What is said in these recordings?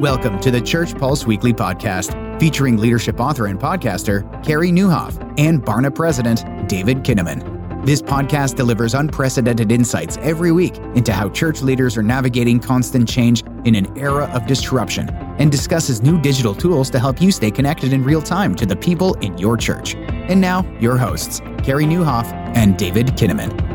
Welcome to the Church Pulse Weekly Podcast, featuring leadership author and podcaster Carey Nieuwhof and Barna president David Kinnaman. This podcast delivers unprecedented insights every week into how church leaders are navigating constant change in an era of disruption and discusses new digital tools to help you stay connected in real time to the people in your church. And now, your hosts, Carey Nieuwhof and David Kinnaman.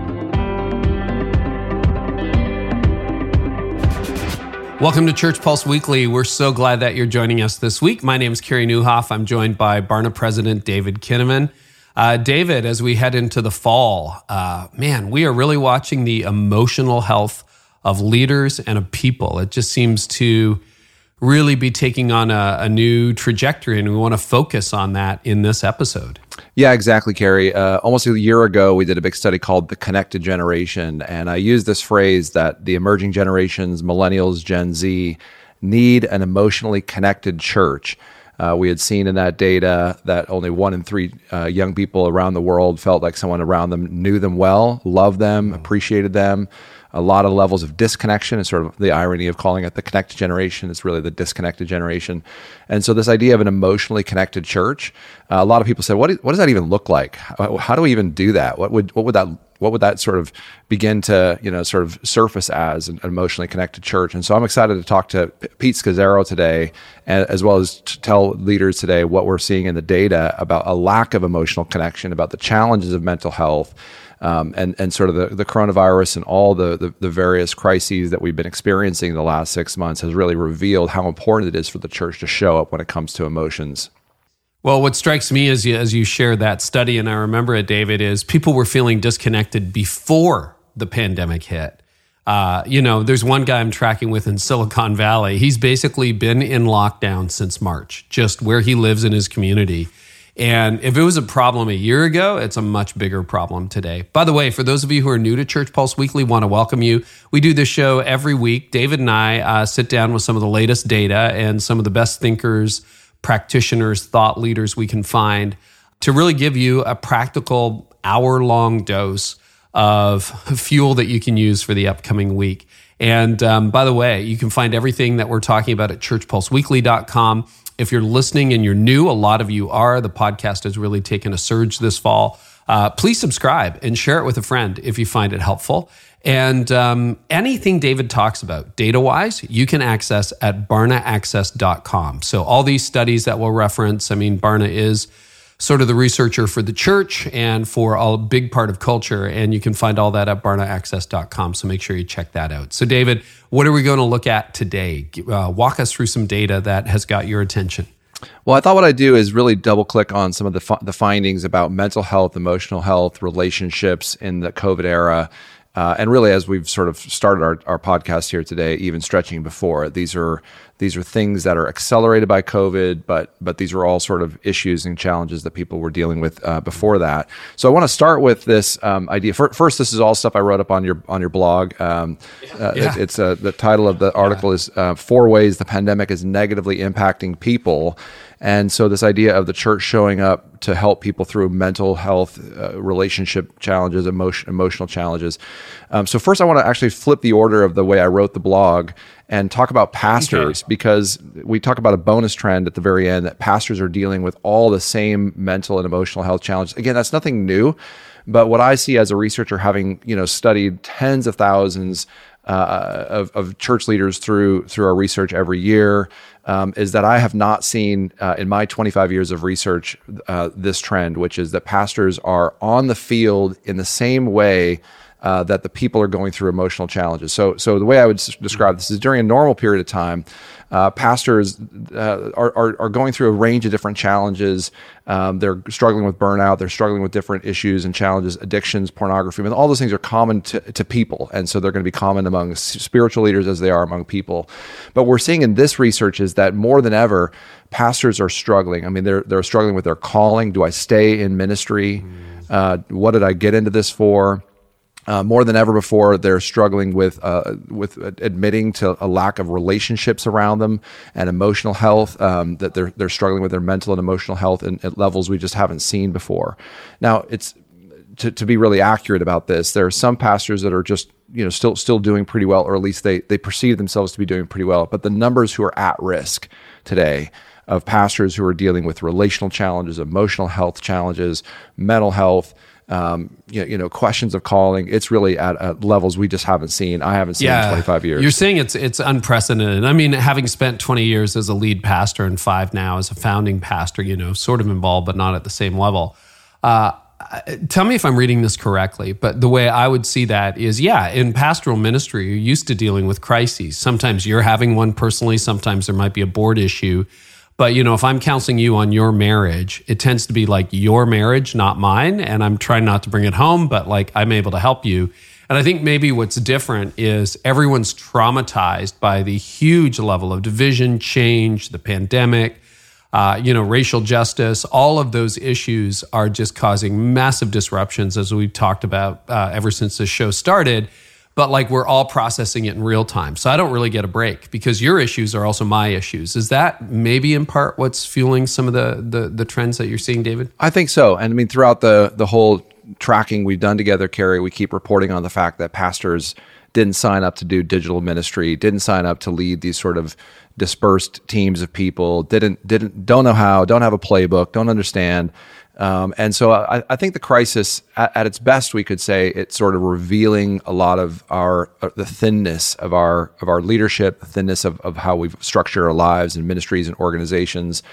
Welcome to Church Pulse Weekly. We're so glad that you're joining us this week. My name is Carey Nieuwhof. I'm joined by Barna President David Kinnaman. Uh, David, as we head into the fall, uh, man, we are really watching the emotional health of leaders and of people. It just seems to really be taking on a, a new trajectory, and we want to focus on that in this episode. Yeah, exactly, Carey. Uh, almost a year ago, we did a big study called The Connected Generation. And I used this phrase that the emerging generations, millennials, Gen Z, need an emotionally connected church. Uh, we had seen in that data that only one in three uh, young people around the world felt like someone around them knew them well, loved them, appreciated them a lot of levels of disconnection and sort of the irony of calling it the connected generation is really the disconnected generation. And so this idea of an emotionally connected church uh, a lot of people said what, does that even look like? How, how, do we even do that? What would what would that what would that sort of begin to you know sort of surface as an emotionally connected church? And so i'm excited to talk to pete scazzero today as well as to tell leaders today what we're seeing in the data about a lack of emotional connection about the challenges of mental health um, and and sort of the, the coronavirus and all the, the, the various crises that we've been experiencing in the last six months has really revealed how important it is for the church to show up when it comes to emotions. Well, what strikes me as you, as you share that study, and I remember it, David, is people were feeling disconnected before the pandemic hit. Uh, you know, there's one guy I'm tracking with in Silicon Valley. He's basically been in lockdown since March, just where he lives in his community. And if it was a problem a year ago, it's a much bigger problem today. By the way, for those of you who are new to Church Pulse Weekly, want to welcome you. We do this show every week. David and I uh, sit down with some of the latest data and some of the best thinkers, practitioners, thought leaders we can find to really give you a practical hour long dose of fuel that you can use for the upcoming week. And um, by the way, you can find everything that we're talking about at churchpulseweekly.com. If you're listening and you're new, a lot of you are, the podcast has really taken a surge this fall. Uh, please subscribe and share it with a friend if you find it helpful. And um, anything David talks about data wise, you can access at barnaaccess.com. So, all these studies that we'll reference, I mean, Barna is sort of the researcher for the church and for a big part of culture. And you can find all that at barnaaccess.com. So make sure you check that out. So, David, what are we going to look at today? Uh, walk us through some data that has got your attention. Well, I thought what I'd do is really double click on some of the, fi- the findings about mental health, emotional health, relationships in the COVID era uh, and really, as we've sort of started our, our podcast here today, even stretching before, these are these are things that are accelerated by COVID, but but these were all sort of issues and challenges that people were dealing with uh, before that. So I want to start with this um, idea. First, this is all stuff I wrote up on your on your blog. Um, uh, yeah. it, it's uh, the title of the article yeah. is uh, four ways the pandemic is negatively impacting people. And so, this idea of the church showing up to help people through mental health, uh, relationship challenges, emotion, emotional challenges. Um, so, first, I want to actually flip the order of the way I wrote the blog and talk about pastors okay. because we talk about a bonus trend at the very end that pastors are dealing with all the same mental and emotional health challenges. Again, that's nothing new. But what I see as a researcher, having you know studied tens of thousands uh, of, of, church leaders through through our research every year, um, is that I have not seen uh, in my 25 years of research uh, this trend, which is that pastors are on the field in the same way uh, that the people are going through emotional challenges. So, so the way I would describe this is during a normal period of time, uh, pastors uh, are, are, are, going through a range of different challenges. Um, they're struggling with burnout. They're struggling with different issues and challenges, addictions, pornography. I mean, all those things are common to, to people. And so they're going to be common among spiritual leaders as they are among people. But we're seeing in this research is that more than ever, pastors are struggling. I mean, they're, they're struggling with their calling. Do I stay in ministry? Uh, what did I get into this for? Uh, more than ever before, they're struggling with uh, with admitting to a lack of relationships around them and emotional health. Um, that they're they're struggling with their mental and emotional health at levels we just haven't seen before. Now, it's to, to be really accurate about this, there are some pastors that are just you know still still doing pretty well, or at least they they perceive themselves to be doing pretty well. But the numbers who are at risk today of pastors who are dealing with relational challenges, emotional health challenges, mental health, um, you, know, you know, questions of calling. It's really at, at, levels we just haven't seen. I haven't seen yeah, in 25 years. You're saying it's it's unprecedented. I mean, having spent 20 years as a lead pastor and five now as a founding pastor, you know, sort of involved but not at the same level. Uh, tell me if I'm reading this correctly, but the way I would see that is yeah, in pastoral ministry, you're used to dealing with crises. Sometimes you're having one personally, sometimes there might be a board issue. But you know, if I'm counseling you on your marriage, it tends to be like your marriage, not mine, and I'm trying not to bring it home, but like I'm able to help you. And I think maybe what's different is everyone's traumatized by the huge level of division, change, the pandemic, uh, you know, racial justice, all of those issues are just causing massive disruptions, as we've talked about uh, ever since the show started. But like we're all processing it in real time. So I don't really get a break because your issues are also my issues. Is that maybe in part what's fueling some of the, the, the trends that you're seeing, David? I think so. And I mean, throughout the, the whole tracking we've done together, Carey, we keep reporting on the fact that pastors didn't sign up to do digital ministry, didn't sign up to lead these sort of dispersed teams of people, didn't didn't don't know how, don't have a playbook, don't understand. Um, and so I, I, think the crisis, at, at, its best, we could say it's sort of revealing a lot of our uh, the thinness of our of our leadership, the thinness of, of how we've structured our lives and ministries and organizations,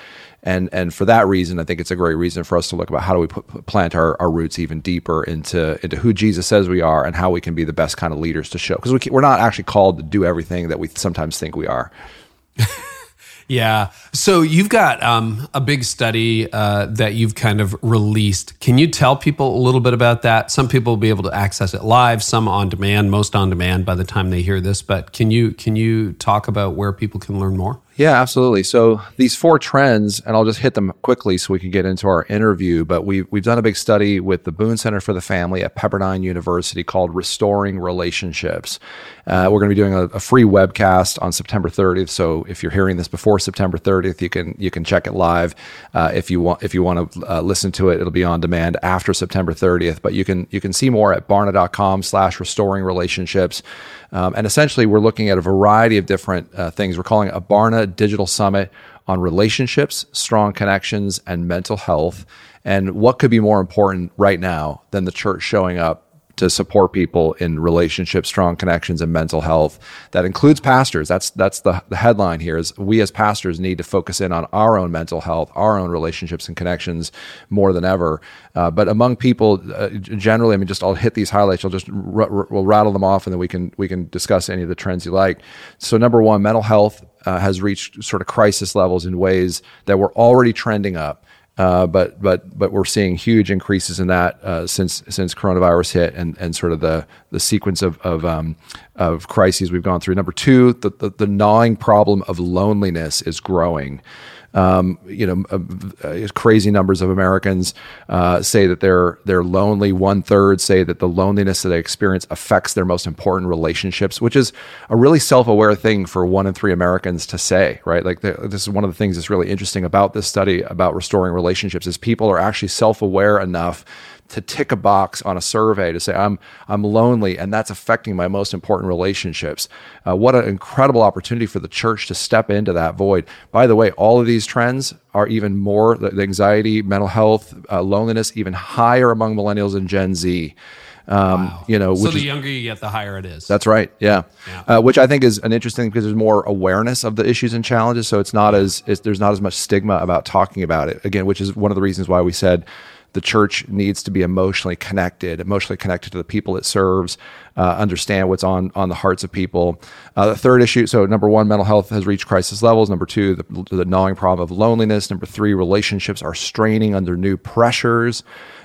and and for that reason, I think it's a great reason for us to look about how do we put, plant our, our roots even deeper into into who Jesus says we are and how we can be the best kind of leaders to show because we we're not actually called to do everything that we sometimes think we are. yeah. So you've got um, a big study uh, that you've kind of released. Can you tell people a little bit about that? Some people will be able to access it live, some on demand, most on demand by the time they hear this. But can you can you talk about where people can learn more? Yeah, absolutely. So these four trends, and I'll just hit them quickly so we can get into our interview. But we've we've done a big study with the Boone Center for the Family at Pepperdine University called "Restoring Relationships." Uh, we're going to be doing a, a, free webcast on September 30th. So if you're hearing this before September 30th, you can you can check it live. Uh, if you want if you want to uh, listen to it, it'll be on demand after September 30th. But you can you can see more at barna.com/slash restoring relationships. Um, and essentially, we're looking at a variety of different uh, things. We're calling it a Barna Digital Summit on relationships, strong connections, and mental health. And what could be more important right now than the church showing up to support people in relationships, strong connections, and mental health. That includes pastors. That's that's the, the headline here is we as pastors need to focus in on our own mental health, our own relationships and connections more than ever. Uh, but among people uh, generally, I mean, just I'll hit these highlights. I'll just r- r- we'll rattle them off, and then we can we can discuss any of the trends you like. So number one, mental health uh, has reached sort of crisis levels in ways that were already trending up. Uh, but but but we're seeing huge increases in that uh, since since coronavirus hit and and sort of the the sequence of of um, of crises we've gone through. Number two, the, the, the gnawing problem of loneliness is growing. Um, you know, uh, uh, crazy numbers of Americans uh, say that they're they're lonely. One third say that the loneliness that they experience affects their most important relationships, which is a really self aware thing for one in three Americans to say. Right? Like this is one of the things that's really interesting about this study about restoring relationships is people are actually self aware enough to tick a box on a survey to say I'm I'm lonely and that's affecting my most important relationships. Uh, what an incredible opportunity for the church to step into that void. By the way, all of these trends are even more the, the anxiety, mental health, uh, loneliness, even higher among millennials and Gen Z. Um, wow. You know, so the is, younger you get, the higher it is. That's right. Yeah, yeah. Uh, which I think is an interesting because there's more awareness of the issues and challenges, so it's not as it's, there's not as much stigma about talking about it. Again, which is one of the reasons why we said the church needs to be emotionally connected, emotionally connected to the people it serves, uh, understand what's on on the hearts of people. Uh, the third issue, so number one, mental health has reached crisis levels. Number two, the, the gnawing problem of loneliness. Number three, relationships are straining under new pressures.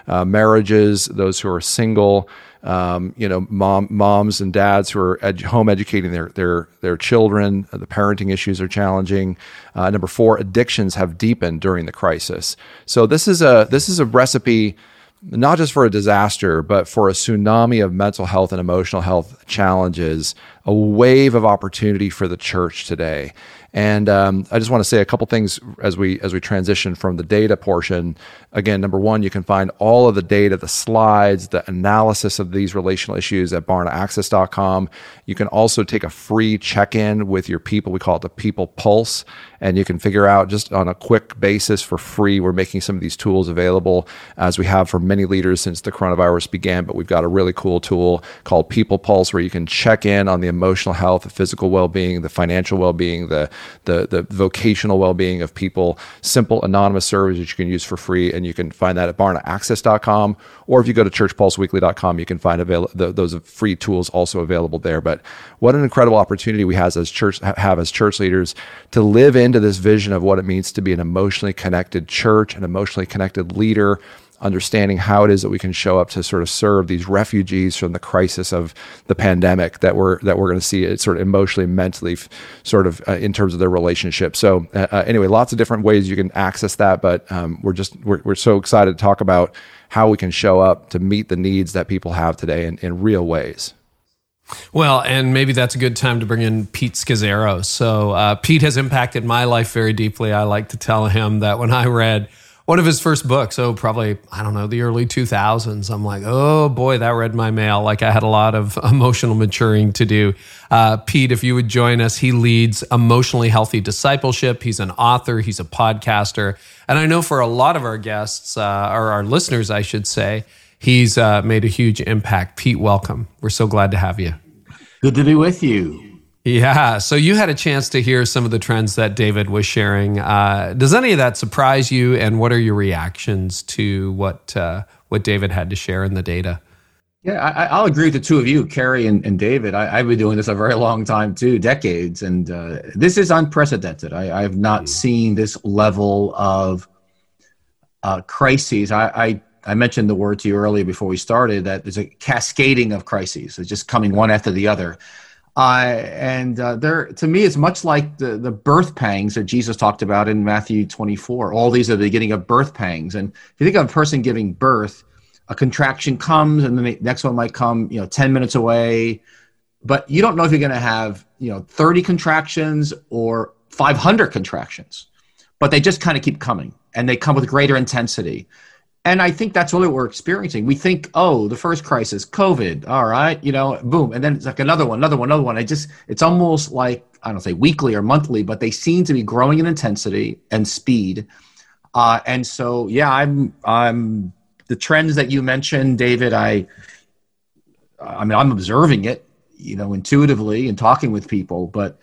Uh, marriages, those who are single, um, you know, mom, moms and dads who are ed- home educating their their their children. Uh, the parenting issues are challenging. Uh, number four, addictions have deepened during the crisis. So this is a this is a recipe not just for a disaster, but for a tsunami of mental health and emotional health challenges a wave of opportunity for the church today. And um, I just want to say a couple things as we as we transition from the data portion. Again, number one, you can find all of the data, the slides, the analysis of these relational issues at barnaaccess.com. You can also take a free check-in with your people. We call it the People Pulse, and you can figure out just on a quick basis for free. We're making some of these tools available as we have for many leaders since the coronavirus began. But we've got a really cool tool called People Pulse where you can check in on the emotional health, the physical well-being, the financial well-being, the the the vocational well-being of people. Simple anonymous surveys that you can use for free, and you can find that at barnaaccess.com. Or if you go to churchpulseweekly.com, you can find avail- the, those free tools also available there. But what an incredible opportunity we have as church have as church leaders to live into this vision of what it means to be an emotionally connected church, an emotionally connected leader understanding how it is that we can show up to sort of serve these refugees from the crisis of the pandemic that we're that we're going to see it sort of emotionally mentally sort of uh, in terms of their relationship so uh, uh, anyway lots of different ways you can access that but um, we're just we're, we're so excited to talk about how we can show up to meet the needs that people have today in, in real ways well, and maybe that's a good time to bring in Pete Scazzero. So, uh, Pete has impacted my life very deeply. I like to tell him that when I read one of his first books, oh, probably, I don't know, the early 2000s. I'm like, oh boy, that read my mail. Like I had a lot of emotional maturing to do. Uh, Pete, if you would join us, he leads emotionally healthy discipleship. He's an author, he's a podcaster. And I know for a lot of our guests, uh, or our listeners, I should say, he's uh, made a huge impact. Pete, welcome. We're so glad to have you. Good to be with you. Yeah. So you had a chance to hear some of the trends that David was sharing. Uh, does any of that surprise you? And what are your reactions to what uh, what David had to share in the data? Yeah, I, will agree with the two of you, Carey and, and David. I, have been doing this a very long time too, decades, and uh, this is unprecedented. I, have not mm. seen this level of uh, crises. I, I I mentioned the word to you earlier before we started that there's a cascading of crises. It's just coming one after the other. Uh, and uh, there, to me, it's much like the, the birth pangs that Jesus talked about in Matthew 24. All these are the beginning of birth pangs. And if you think of a person giving birth, a contraction comes, and then the next one might come, you know, 10 minutes away. But you don't know if you're going to have, you know, 30 contractions or 500 contractions. But they just kind of keep coming, and they come with greater intensity. And I think that's what we're experiencing. We think, oh, the first crisis, COVID, all right, you know, boom. And then it's like another one, another one, another one. I just, it's almost like, I don't say weekly or monthly, but they seem to be growing in intensity and speed. Uh, and so, yeah, I'm, I'm, the trends that you mentioned, David, I, I mean, I'm observing it, you know, intuitively and talking with people, but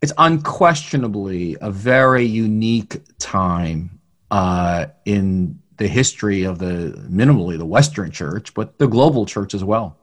it's unquestionably a very unique time uh, in the history of the minimally the Western church, but the global church as well.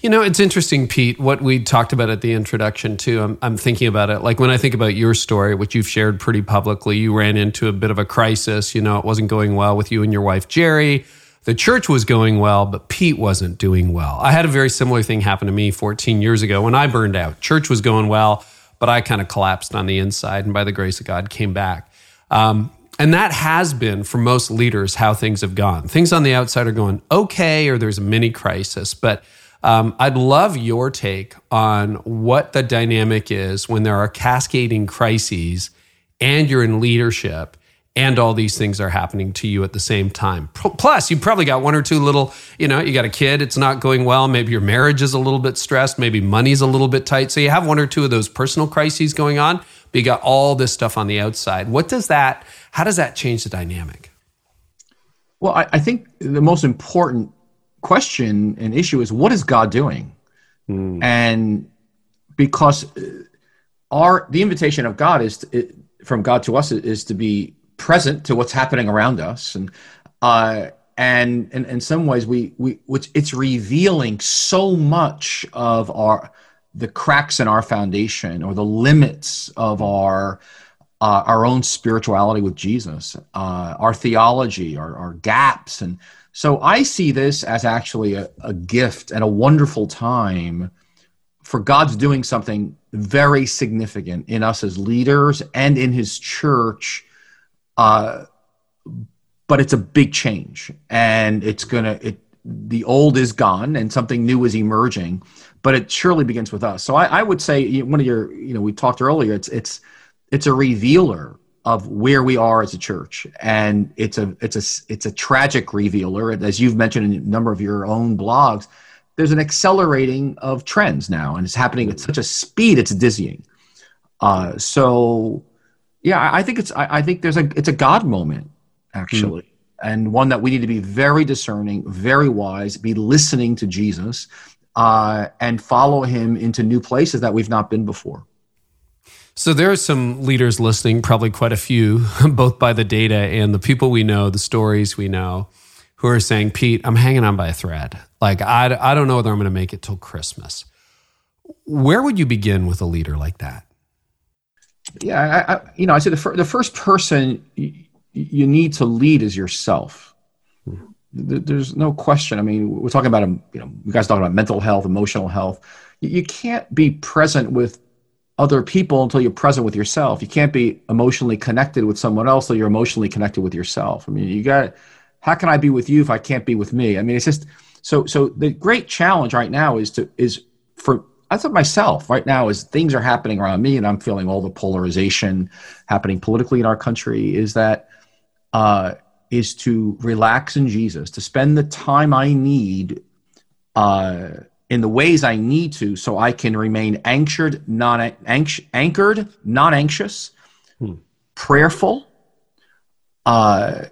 You know, it's interesting, Pete, what we talked about at the introduction, too. I'm, I'm, thinking about it. Like when I think about your story, which you've shared pretty publicly, you ran into a bit of a crisis. You know, it wasn't going well with you and your wife, Geri. The church was going well, but Pete wasn't doing well. I had a very similar thing happen to me 14 years ago when I burned out. Church was going well, but I kind of collapsed on the inside and by the grace of God came back. Um, and that has been for most leaders how things have gone. Things on the outside are going okay, or there's a mini crisis. But um, I'd love your take on what the dynamic is when there are cascading crises and you're in leadership and all these things are happening to you at the same time. Plus, you probably got one or two little, you know, you got a kid, it's not going well. Maybe your marriage is a little bit stressed. Maybe money's a little bit tight. So you have one or two of those personal crises going on, but you got all this stuff on the outside. What does that, how does that change the dynamic? Well, I, I think the most important question and issue is what is God doing? Mm. And because uh, our the invitation of God is to, from God to us is to be present to what's happening around us and uh, and in some ways we we which it's revealing so much of our the cracks in our foundation or the limits of our uh, our own spirituality with Jesus, uh, our theology, our, our, gaps. And so I see this as actually a, a, gift and a wonderful time for God's doing something very significant in us as leaders and in his church. Uh, but it's a big change and it's it, the old is gone and something new is emerging, but it surely begins with us. So I, I would say one of your, you know, we talked earlier. It's it's it's a revealer of where we are as a church, and it's a it's a it's a tragic revealer. As you've mentioned in a number of your own blogs, there's an accelerating of trends now, and it's happening at such a speed it's dizzying. Uh, so, yeah, I think it's I, I think there's a it's a God moment actually. Mm and one that we need to be very discerning, very wise, be listening to Jesus, uh, and follow him into new places that we've not been before. So there are some leaders listening, probably quite a few, both by the data and the people we know, the stories we know, who are saying, Pete, I'm hanging on by a thread. Like, I, I don't know whether I'm going to make it till Christmas. Where would you begin with a leader like that? Yeah, I, I, you know, I say the, fir- the first person you need to lead is yourself. Hmm. There's no question. I mean, we're talking about, um, you know, you guys talking about mental health, emotional health. You can't be present with other people until you're present with yourself. You can't be emotionally connected with someone else until you're emotionally connected with yourself. I mean, you got, how can I be with you if I can't be with me? I mean, it's just, so, so the great challenge right now is to, is for, I thought myself right now as things are happening around me and I'm feeling all the polarization happening politically in our country is that uh, is to relax in Jesus, to spend the time I need uh, in the ways I need to, so I can remain anchored, non anchored, non anxious, hmm. prayerful, uh,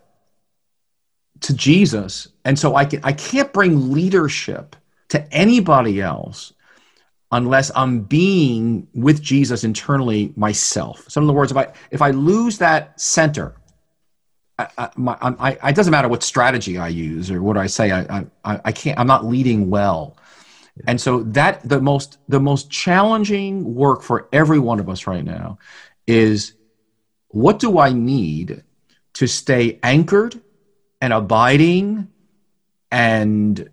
to Jesus, and so I can I can't bring leadership to anybody else unless I'm being with Jesus internally myself. So in the words, if I if I lose that center, I, my, I, it doesn't matter what strategy I use or what I say. I, I, I can't. I'm not leading well, and so that the most the most challenging work for every one of us right now is what do I need to stay anchored and abiding and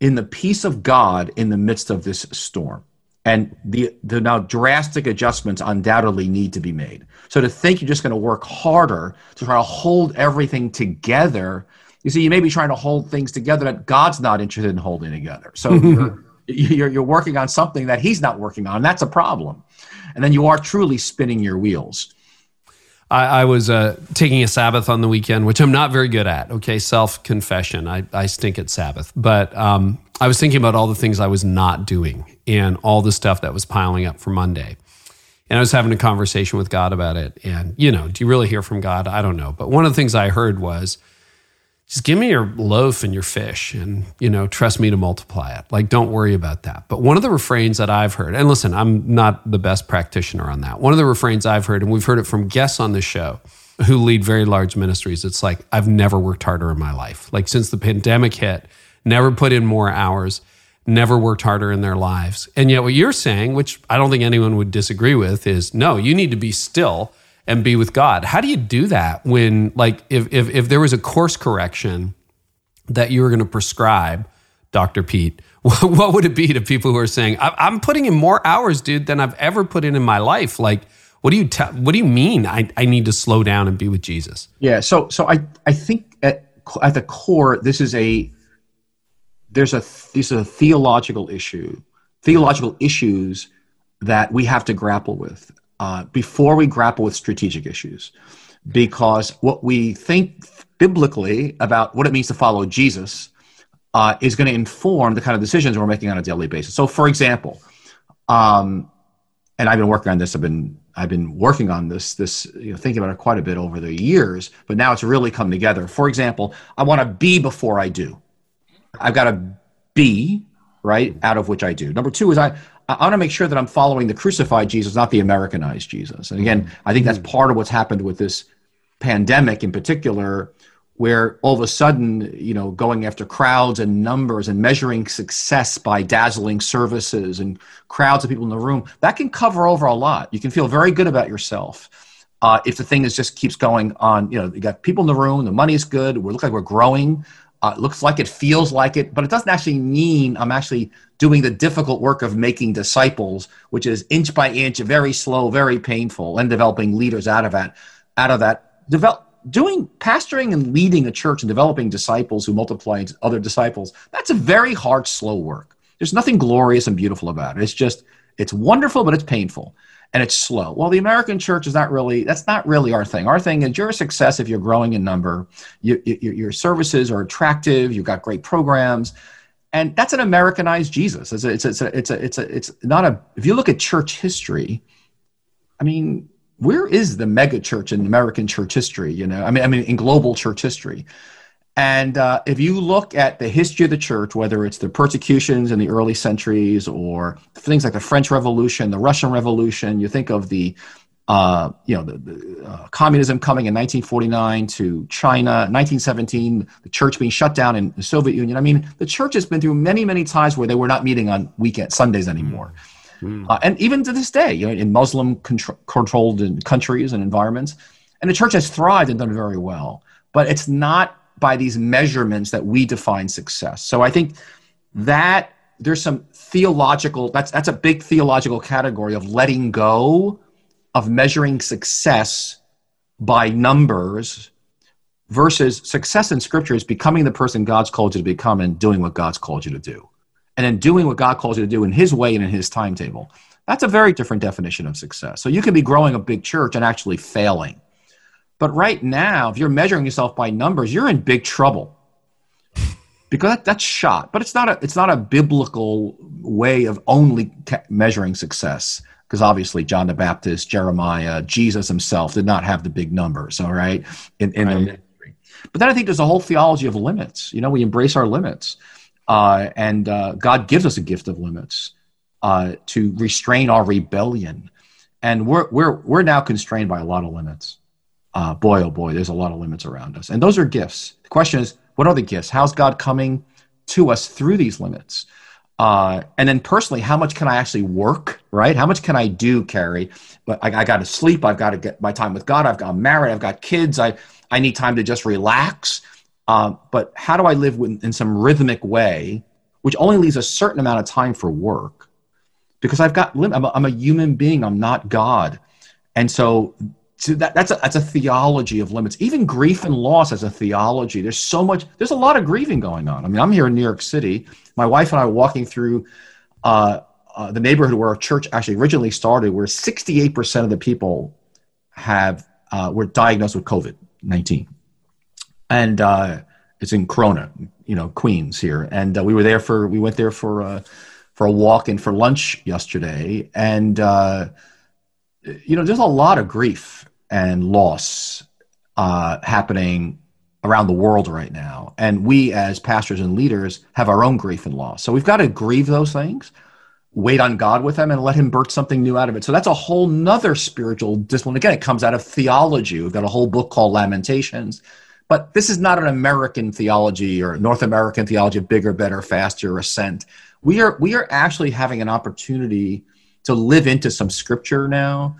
in the peace of God in the midst of this storm. And the, the now drastic adjustments undoubtedly need to be made. So to think you're just going to work harder to try to hold everything together, you see, you may be trying to hold things together that God's not interested in holding together. So you're, you're, you're working on something that He's not working on. And that's a problem. And then you are truly spinning your wheels. I, I was uh, taking a Sabbath on the weekend, which I'm not very good at. Okay, self confession. I, I stink at Sabbath. But um, I was thinking about all the things I was not doing and all the stuff that was piling up for Monday. And I was having a conversation with God about it. And, you know, do you really hear from God? I don't know. But one of the things I heard was, just give me your loaf and your fish and you know trust me to multiply it. Like don't worry about that. But one of the refrains that i've heard and listen i'm not the best practitioner on that. One of the refrains i've heard and we've heard it from guests on the show who lead very large ministries it's like i've never worked harder in my life. Like since the pandemic hit never put in more hours never worked harder in their lives. And yet what you're saying which i don't think anyone would disagree with is no you need to be still and be with God. How do you do that when, like, if, if, if there was a course correction that you were going to prescribe, Dr. Pete, what would it be to people who are saying, I'm putting in more hours, dude, than I've ever put in in my life? Like, what do you tell, what do you mean I, I need to slow down and be with Jesus? Yeah. So, so I, I think at, at the core, this is a, there's a, this is a theological issue, theological issues that we have to grapple with uh, before we grapple with strategic issues. Because what we think biblically about what it means to follow Jesus uh, is going to inform the kind of decisions we're making on a daily basis. So, for example, um, and I've been working on this. I've been I've been working on this this you know thinking about it quite a bit over the years, but now it's really come together. For example, I want to be before I do. I've got to be right out of which I do. Number two is I I want to make sure that I'm following the crucified Jesus, not the Americanized Jesus. And again, I think that's mm-hmm. part of what's happened with this pandemic in particular, where all of a sudden, you know, going after crowds and numbers and measuring success by dazzling services and crowds of people in the room, that can cover over a lot. You can feel very good about yourself. Uh, if the thing is just keeps going on, you know, you got people in the room, the money is good, we look like we're growing, uh, looks like it, feels like it, but it doesn't actually mean I'm actually doing the difficult work of making disciples, which is inch by inch, very slow, very painful, and developing leaders out of that. Out of that, develop doing pastoring and leading a church and developing disciples who multiply into other disciples, that's a very hard, slow work. There's nothing glorious and beautiful about it. It's just, it's wonderful, but it's painful and it's slow. Well, the American church is not really, that's not really our thing. Our thing is your success if you're growing in number, you, you, your services are attractive, you've got great programs. And that's an Americanized Jesus. It's a, it's a, it's a, it's a, it's, a, it's not a, if you look at church history, I mean, where is the mega church in American church history? You know, I mean, I mean, in global church history. And uh, if you look at the history of the church, whether it's the persecutions in the early centuries or things like the French Revolution, the Russian Revolution, you think of the, uh, you know, the, the uh, communism coming in 1949 to China, 1917, the church being shut down in the Soviet Union. I mean, the church has been through many, many times where they were not meeting on weekend Sundays anymore. Mm-hmm Mm. Uh, and even to this day, you know, in Muslim contr- controlled countries and environments, and the church has thrived and done very well. But it's not by these measurements that we define success. So I think that there's some theological that's that's a big theological category of letting go of measuring success by numbers versus success in scripture is becoming the person God's called you to become and doing what God's called you to do and then doing what God calls you to do in His way and in His timetable. That's a very different definition of success. So you can be growing a big church and actually failing. But right now, if you're measuring yourself by numbers, you're in big trouble because that, that's shot. But it's not a it's not a biblical way of only measuring success because obviously John the Baptist, Jeremiah, Jesus himself did not have the big numbers. All right, in, in right. their ministry. But then I think there's a whole theology of limits. You know, we embrace our limits. Uh, and uh, God gives us a gift of limits uh, to restrain our rebellion. And we're, we're, we're now constrained by a lot of limits. Uh, boy, oh boy, there's a lot of limits around us. And those are gifts. The question is, what are the gifts? How's God coming to us through these limits? Uh, and then personally, how much can I actually work, right? How much can I do, Carey? But I, I got to sleep. I've got to get my time with God. I've got married. I've got kids. I, I need time to just relax. Uh, but how do I live with, in some rhythmic way, which only leaves a certain amount of time for work? Because I've got, I'm a, I'm a human being, I'm not God. And so, so that, that's, a, that's a theology of limits. Even grief and loss as a theology. There's so much, there's a lot of grieving going on. I mean, I'm here in New York City. My wife and I are walking through uh, uh, the neighborhood where our church actually originally started, where 68% of the people have uh, were diagnosed with COVID 19 and uh, it's in Corona, you know, Queens here. And uh, we were there for we went there for uh, for a walk and for lunch yesterday, and you know, there's a lot of grief and loss uh, happening around the world right now, and we as pastors and leaders have our own grief and loss. So we've got to grieve those things wait on God with them and let him birth something new out of it. So that's a whole nother spiritual discipline. Again, it comes out of theology. We've got a whole book called Lamentations but this is not an American theology or North American theology of bigger, better, faster, ascent. We are we are actually having an opportunity to live into some scripture now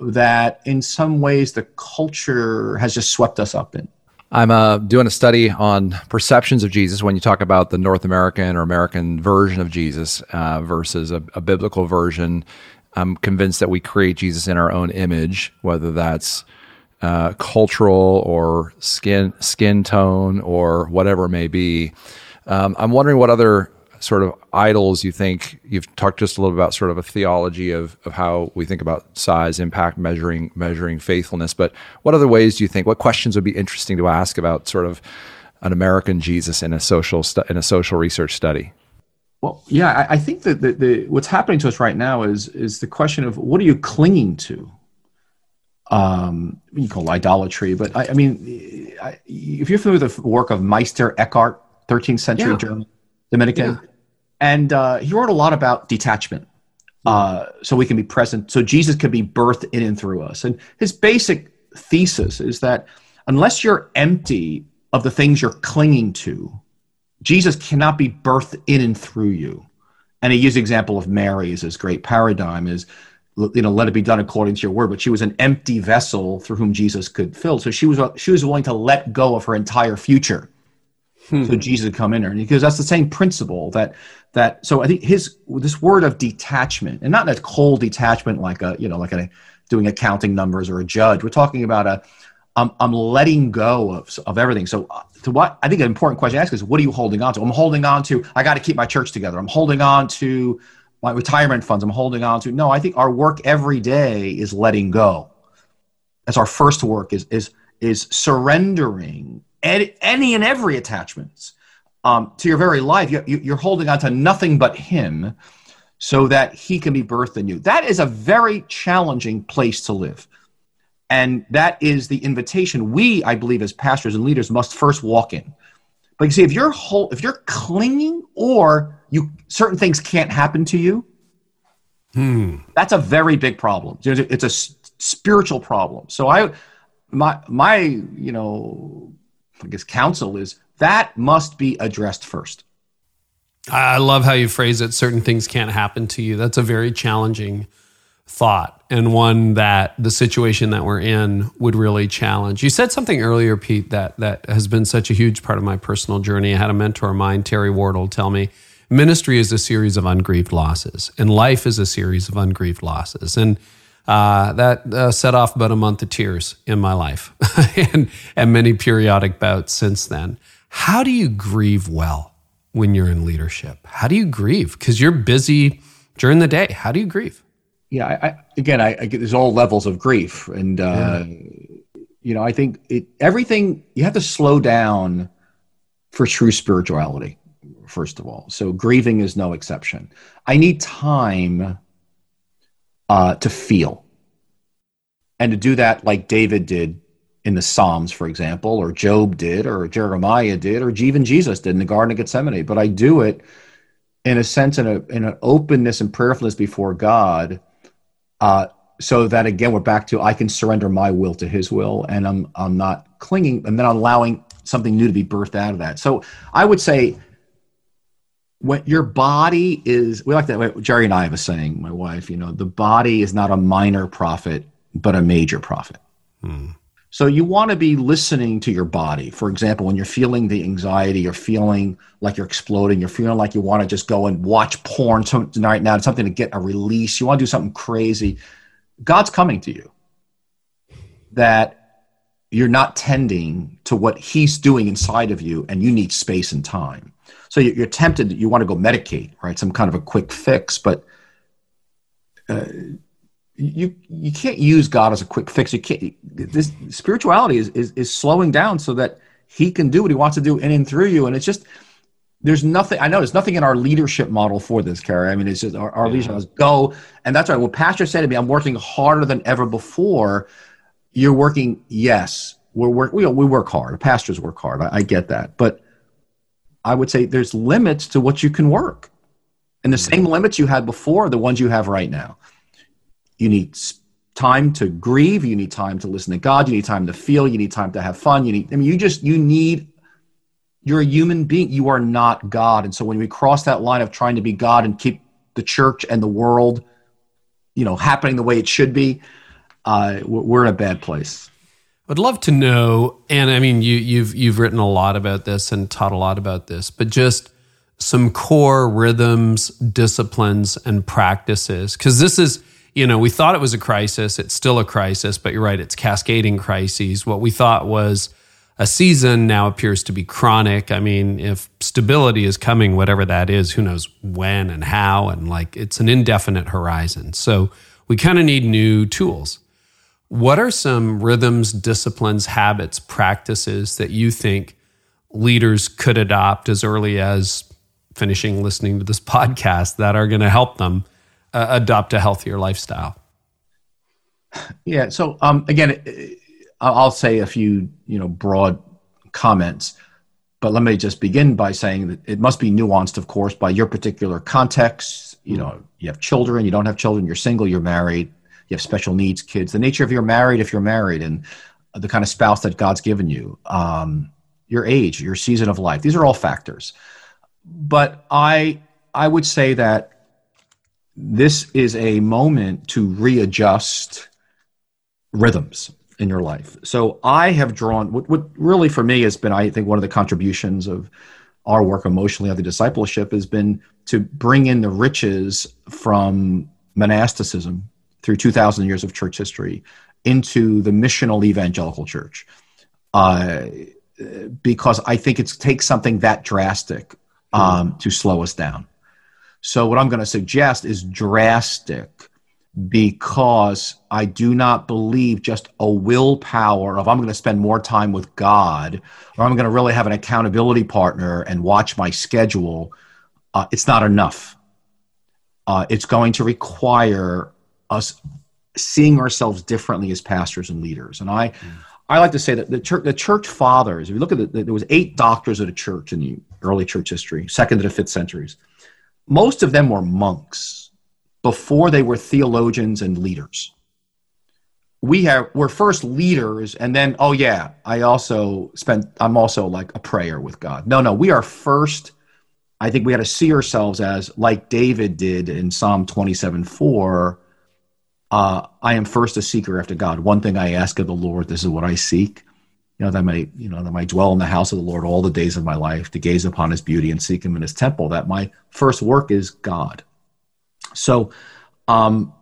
that in some ways the culture has just swept us up in. I'm uh, doing a study on perceptions of Jesus when you talk about the North American or American version of Jesus uh, versus a, a, biblical version. I'm convinced that we create Jesus in our own image, whether that's uh, cultural or skin skin tone or whatever it may be. Um, I'm wondering what other sort of idols you think you've talked just a little about sort of a theology of, of how we think about size impact measuring measuring faithfulness but what other ways do you think what questions would be interesting to ask about sort of an american jesus in a social stu- in a social research study well yeah i, I think that the, the, what's happening to us right now is is the question of what are you clinging to um, you call idolatry, but I, I mean, I, if you're familiar with the work of Meister Eckhart, 13th century yeah. German Dominican, yeah. and uh, he wrote a lot about detachment. Uh, so we can be present, so Jesus can be birthed in and through us. And his basic thesis is that unless you're empty of the things you're clinging to, Jesus cannot be birthed in and through you. And he used the example of Mary as his great paradigm is you know, let it be done according to your word. But she was an empty vessel through whom Jesus could fill. So she was she was willing to let go of her entire future, hmm. so Jesus come in her. And because that's the same principle that that. So I think his this word of detachment, and not a cold detachment like a you know like a doing accounting numbers or a judge. We're talking about a I'm, I'm letting go of, of everything. So, uh, to what I think an important question to ask is, what are you holding on to? I'm holding on to, I got to keep my church together. I'm holding on to my retirement funds. I'm holding on to. No, I think our work every day is letting go. That's our first work is, is, is surrendering any and every attachments um, to your very life. You, you're holding on to nothing but Him so that He can be birthed in you. That is a very challenging place to live. And that is the invitation we, I believe, as pastors and leaders, must first walk in. But you see, if you're whole, if you're clinging, or you certain things can't happen to you, hmm. that's a very big problem. It's a spiritual problem. So I, my my, you know, I guess counsel is that must be addressed first. I love how you phrase it. Certain things can't happen to you. That's a very challenging thought and one that the situation that we're in would really challenge. You said something earlier, Pete, that that has been such a huge part of my personal journey. I had a mentor of mine, Terry Wardle, tell me ministry is a series of ungrieved losses, and life is a series of ungrieved losses. And uh, that uh, set off about a month of tears in my life and, and many periodic bouts since then. How do you grieve well when you're in leadership? How do you grieve? Because you're busy during the day. How do you grieve? yeah, I, I, again, I, I, get there's all levels of grief, and uh, yeah. you know, I think it everything you have to slow down for true spirituality. First of all, so grieving is no exception. I need time uh, to feel, and to do that like David did in the Psalms, for example, or Job did, or Jeremiah did, or even Jesus did in the Garden of Gethsemane. But I do it in a sense, in a in an openness and prayerfulness before God uh, so that again, we're back to I can surrender my will to His will, and I'm I'm not clinging, and then allowing something new to be birthed out of that. So I would say when your body is we like that Geri and i have a saying my wife you know the body is not a minor prophet but a major prophet hmm. so you want to be listening to your body. For example when you're feeling the anxiety you're feeling like you're exploding you're feeling like you want to just go and watch porn tonight now something to get a release you want to do something crazy god's coming to you. That you're not tending to what he's doing inside of you and you need space and time so you're tempted you want to go medicate right? Some kind of a quick fix but uh, you you can't use god as a quick fix. You can't this spirituality is, is is slowing down so that he can do what he wants to do in and through you. And it's just there's nothing i know there's nothing in our leadership model for this Carey. i mean it's just our, our yeah. leadership is go. And that's right. What pastor said to me i'm working harder than ever before. You're working yes we're work we, we work hard. Pastors work hard. I, I get that. But i would say there's limits to what you can work. And the same limits you had before the ones you have right now. You need time to grieve. You need time to listen to god. You need time to feel. You need time to have fun. You need i mean you just you need you're a human being. You are not God. And so when we cross that line of trying to be God and keep the church and the world, you know, happening the way it should be, uh, we're in a bad place. I'd love to know, and I mean, you, you've you've written a lot about this and taught a lot about this, but just some core rhythms, disciplines, and practices, because this is, you know, we thought it was a crisis. It's still a crisis, but you're right, it's cascading crises. What we thought was a season now appears to be chronic. I mean, if stability is coming, whatever that is, who knows when and how, and like it's an indefinite horizon. So we kind of need new tools. What are some rhythms, disciplines, habits, practices that you think leaders could adopt as early as finishing listening to this podcast that are going to help them uh, adopt a healthier lifestyle? Yeah. So um, again, I'll say a few, you know, broad comments, but let me just begin by saying that it must be nuanced, of course, by your particular context. You know, you have children, you don't have children, you're single, you're married, you have special needs kids, the nature of your married if you're married, and the kind of spouse that God's given you, um, your age, your season of life. These are all factors. But I, I would say that this is a moment to readjust rhythms in your life. So I have drawn what, what really for me has been, I think, one of the contributions of our work emotionally of the discipleship has been to bring in the riches from monasticism through 2000 years of church history into the missional evangelical church uh, because I think it takes something that drastic um, to slow us down. So, what I'm going to suggest is drastic because I do not believe just a willpower of I'm going to spend more time with God or I'm going to really have an accountability partner and watch my schedule. Uh, it's not enough. Uh, it's going to require us seeing ourselves differently as pastors and leaders. And I, mm. I like to say that the church, the church fathers, if you look at the, there was eight doctors of the church in the early church history, second to the fifth centuries. Most of them were monks before they were theologians and leaders. We have we're first leaders, and then oh yeah, I also spent. I'm also like a prayer with God. No, no, we are first. I think we got to see ourselves as like David did in Psalm 27 4 uh, I am first a seeker after God. One thing I ask of the Lord, this is what I seek. You know, that I might, you know, that might dwell in the house of the Lord all the days of my life, to gaze upon his beauty and seek him in his temple. That my first work is God. So, um,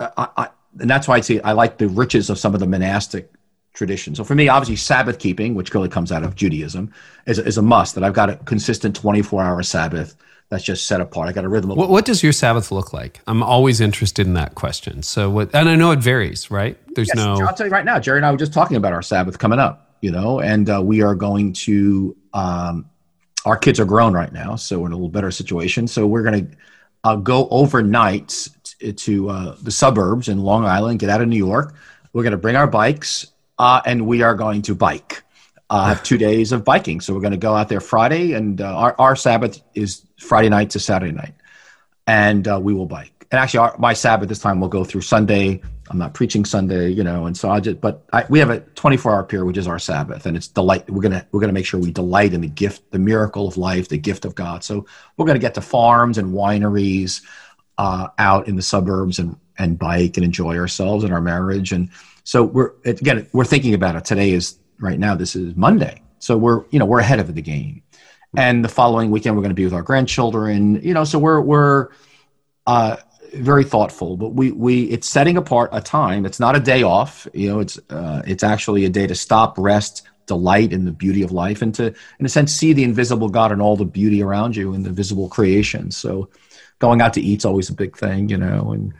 I, I, and that's why I say I like the riches of some of the monastic traditions. So for me, obviously, Sabbath keeping, which really comes out of Judaism, is, is a must. That I've got a consistent 24 hour Sabbath that's just set apart. I got a rhythm. What, what, does your Sabbath look like? I'm always interested in that question. So what, and I know it varies, right? There's yes, no. I'll tell you right now, Geri and I were just talking about our Sabbath coming up, you know, and uh, we are going to. Um, our kids are grown right now, so we're in a little better situation. So we're going to uh, go overnight t- to uh, the suburbs in Long Island, get out of New York. We're going to bring our bikes, uh, and we are going to bike uh, have two days of biking. So we're going to go out there Friday, and uh, our, our Sabbath is Friday night to Saturday night, and uh, we will bike. And actually, our, my Sabbath this time will go through Sunday. I'm not preaching Sunday, you know, and so I just. But I, we have a 24 hour period, which is our Sabbath, and it's delight. We're gonna we're gonna make sure we delight in the gift, the miracle of life, the gift of God. So we're gonna get to farms and wineries uh, out in the suburbs and and bike and enjoy ourselves and our marriage and. So we're again we're thinking about it. Today is right now this is Monday. So we're, you know, we're ahead of the game. And the following weekend we're going to be with our grandchildren, you know, so we're we're uh, very thoughtful, but we we it's setting apart a time. It's not a day off, you know, it's uh, it's actually a day to stop, rest, delight in the beauty of life and to in a sense see the invisible God and all the beauty around you in the visible creation. So going out to eat's always a big thing, you know, and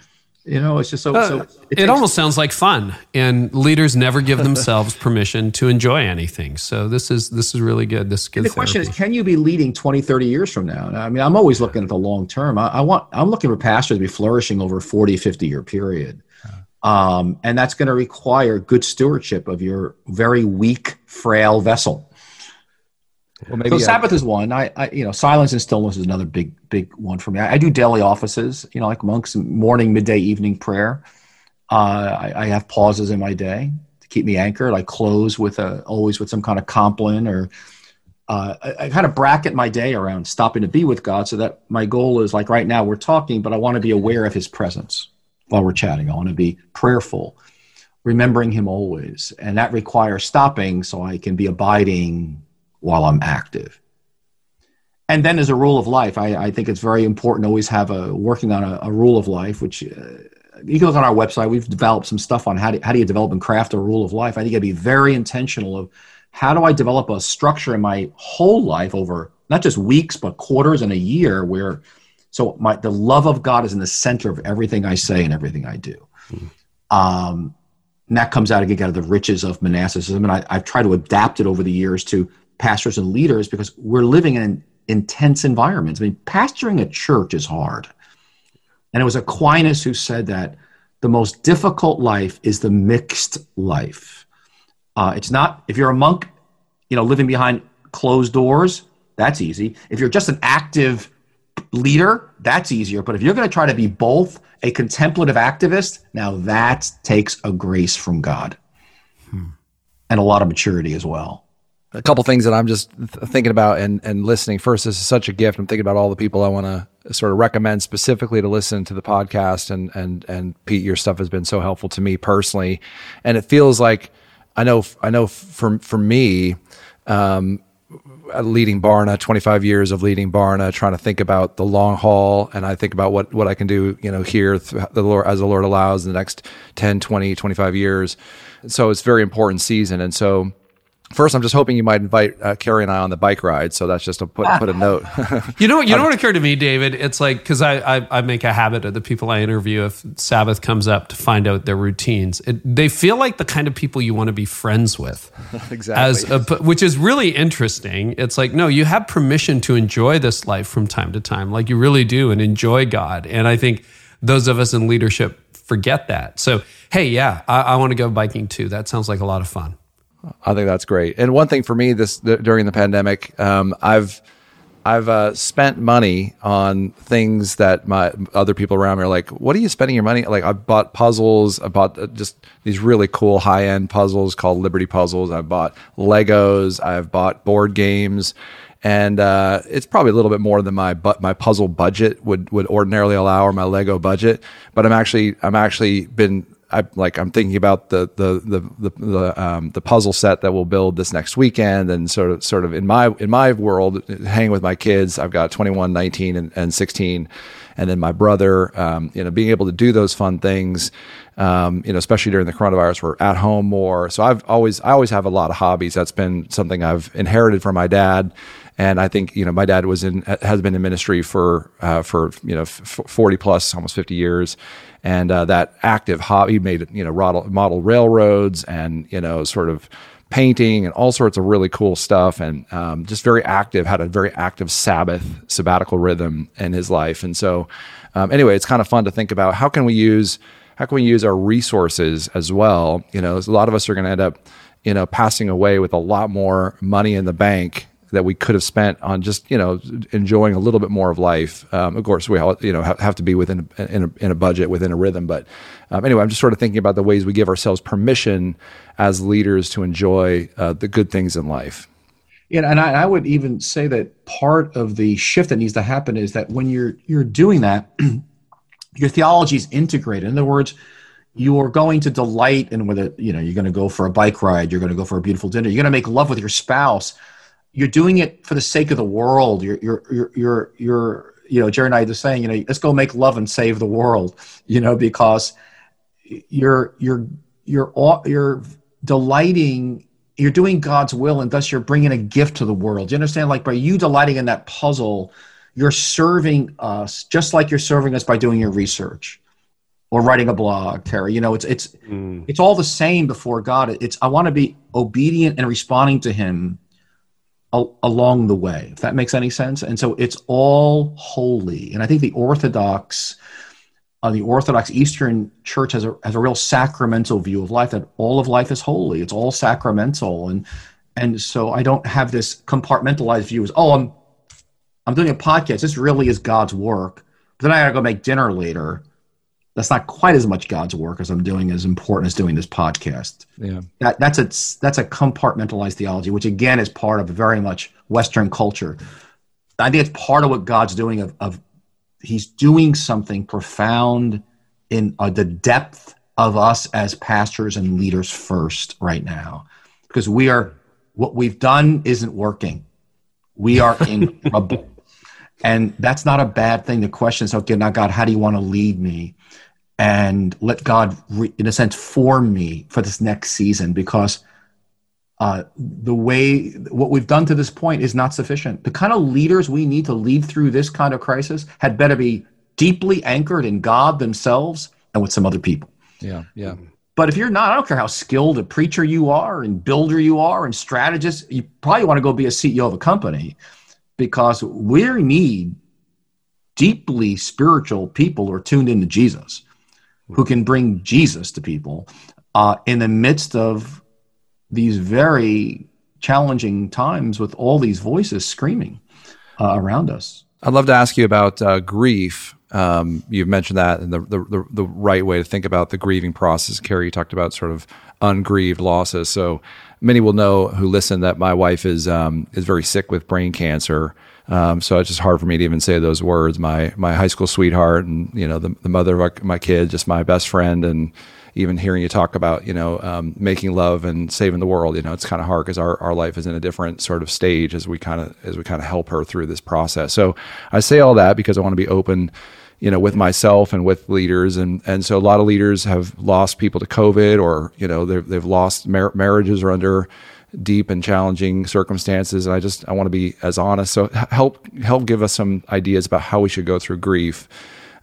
you know it's just so, uh, so it, it almost sounds like fun and leaders never give themselves permission to enjoy anything. So this is this is really good. This is good the therapy. question is can you be leading 20 30 years from now? I mean i'm always looking at the long term. I, I, want i'm looking for pastors to be flourishing over a 40 50 year period. Um, and that's going to require good stewardship of your very weak frail vessel well, maybe so Sabbath is one. I, I, you know, silence and stillness is another big, big one for me. I, I do daily offices, you know, like monks, morning, midday, evening prayer. Uh, I, I, have pauses in my day to keep me anchored. I close with a always with some kind of compline or uh, I, I, kind of bracket my day around stopping to be with God, so that my goal is like right now we're talking, but I want to be aware of His presence while we're chatting. I want to be prayerful, remembering Him always, and that requires stopping so I can be abiding while I'm active. And then, as a rule of life, I, I think it's very important to always have a working on a, a rule of life, which uh, you can look on our website. We've developed some stuff on how do, how do you develop and craft a rule of life. I think I'd be very intentional of how do I develop a structure in my whole life over not just weeks, but quarters and a year where so my the love of God is in the center of everything I say and everything I do. Mm-hmm. Um, and that comes out again out of the riches of monasticism. And I, I've tried to adapt it over the years to pastors and leaders because we're living in intense environments. I mean, pastoring a church is hard. And it was Aquinas who said that the most difficult life is the mixed life. Uh, it's not, if you're a monk, you know, living behind closed doors, that's easy. If you're just an active leader, that's easier. But if you're going to try to be both a contemplative activist, now that takes a grace from God hmm. and a lot of maturity as well a couple things that I'm just th- thinking about and, and listening. First, this is such a gift. I'm thinking about all the people I want to sort of recommend specifically to listen to the podcast. And, and, and Pete, your stuff has been so helpful to me personally. And it feels like I know, I know for, for me, um, leading Barna, 25 years of leading Barna, trying to think about the long haul. And I think about what, what I can do, you know, here the Lord, as the Lord allows in the next 10, 20, 25 years. So it's very important season. And so First, I'm just hoping you might invite uh, Carey and I on the bike ride. So that's just a put put a note. you know, what? you know what occurred to me, David. It's like because I, I, I make a habit of the people I interview if Sabbath comes up to find out their routines. It, they feel like the kind of people you want to be friends with. exactly. As a, which is really interesting. It's like no, you have permission to enjoy this life from time to time, like you really do, and enjoy God. And I think those of us in leadership forget that. So hey, yeah, I, I want to go biking too. That sounds like a lot of fun. I think that's great. And one thing for me, this during the pandemic, um, I've I've uh, spent money on things that my other people around me are like, "What are you spending your money?" Like I bought puzzles. I bought uh, just these really cool high end puzzles called Liberty Puzzles. I bought Legos. I've bought board games, and uh, it's probably a little bit more than my but my puzzle budget would would ordinarily allow or my Lego budget. But I'm actually I'm actually been I like I'm thinking about the the the the the, um, the, puzzle set that we'll build this next weekend, and sort of sort of in my in my world, hanging with my kids. I've got 21, 19, and, and 16, and then my brother. Um, you know, being able to do those fun things. Um, you know, especially during the coronavirus, we're at home more. So I've always I always have a lot of hobbies. That's been something I've inherited from my dad and I think you know my dad was in has been in ministry for uh, for you know f- forty plus almost fifty years, and uh, that active hobby made you know model, model railroads and you know sort of painting and all sorts of really cool stuff. And um, just very active had a very active sabbath sabbatical rhythm in his life. And so um, anyway it's kind of fun to think about how can we use how can we use our resources as well? You know a lot of us are going to end up you know passing away with a lot more money in the bank that we could have spent on just you know enjoying a little bit more of life. Um, of course, we all, you know have to be within a, in, a, in a budget, within a rhythm. But um, anyway, I'm just sort of thinking about the ways we give ourselves permission as leaders to enjoy uh, the good things in life. Yeah, and I, I, would even say that part of the shift that needs to happen is that when you're you're doing that, your theology is integrated. In other words, you are going to delight in whether you know you're going to go for a bike ride, you're going to go for a beautiful dinner, you're going to make love with your spouse you're doing it for the sake of the world. You're, you're, you're, you're, you're you know, Geri and I are saying, you know, let's go make love and save the world, you know, because you're, you're, you're, you're delighting, you're doing God's will, and thus you're bringing a gift to the world. Do you understand? Like by you delighting in that puzzle, you're serving us just like you're serving us by doing your research or writing a blog, Terry. You know, it's it's mm. it's all the same before God. It's I want to be obedient and responding to Him along the way, if that makes any sense. And so it's all holy. And I think the Orthodox, uh, the Orthodox Eastern Church has a has a real sacramental view of life that all of life is holy. It's all sacramental, and and so I don't have this compartmentalized view as oh I'm I'm doing a podcast. This really is God's work. But then I gotta go make dinner later that's not quite as much God's work as I'm doing as important as doing this podcast. Yeah. That, that's a that's a compartmentalized theology, which again is part of very much Western culture. I think it's part of what God's doing of, of he's doing something profound in uh, the depth of us as pastors and leaders first right now because we are what we've done isn't working. We are in trouble. And that's not a bad thing The question. is, okay, now God, how do you want to lead me? And let God, re, in a sense, form me for this next season because uh, the way what we've done to this point is not sufficient. The kind of leaders we need to lead through this kind of crisis had better be deeply anchored in God themselves and with some other people. Yeah, yeah. But if you're not, I don't care how skilled a preacher you are and builder you are and strategist, you probably want to go be a CEO of a company because we need deeply spiritual people who are tuned into Jesus who can bring Jesus to people uh, in the midst of these very challenging times with all these voices screaming uh, around us. I'd love to ask you about uh, grief. Um, you've mentioned that and the, the, the right way to think about the grieving process. Carey, you talked about sort of ungrieved losses. So many will know who listen that my wife is um, is very sick with brain cancer. Um, so it's just hard for me to even say those words. My my high school sweetheart, and you know the the mother of my kid, just my best friend, and even hearing you talk about you know um, making love and saving the world. You know, it's kind of hard because our, our life is in a different sort of stage as we kind of as we kind of help her through this process. So I say all that because I want to be open you know, with myself and with leaders. And, and so a lot of leaders have lost people to COVID or, you know, they've, they've lost mar- marriages are under deep and challenging circumstances. And I just, I want to be as honest. So help, help give us some ideas about how we should go through grief.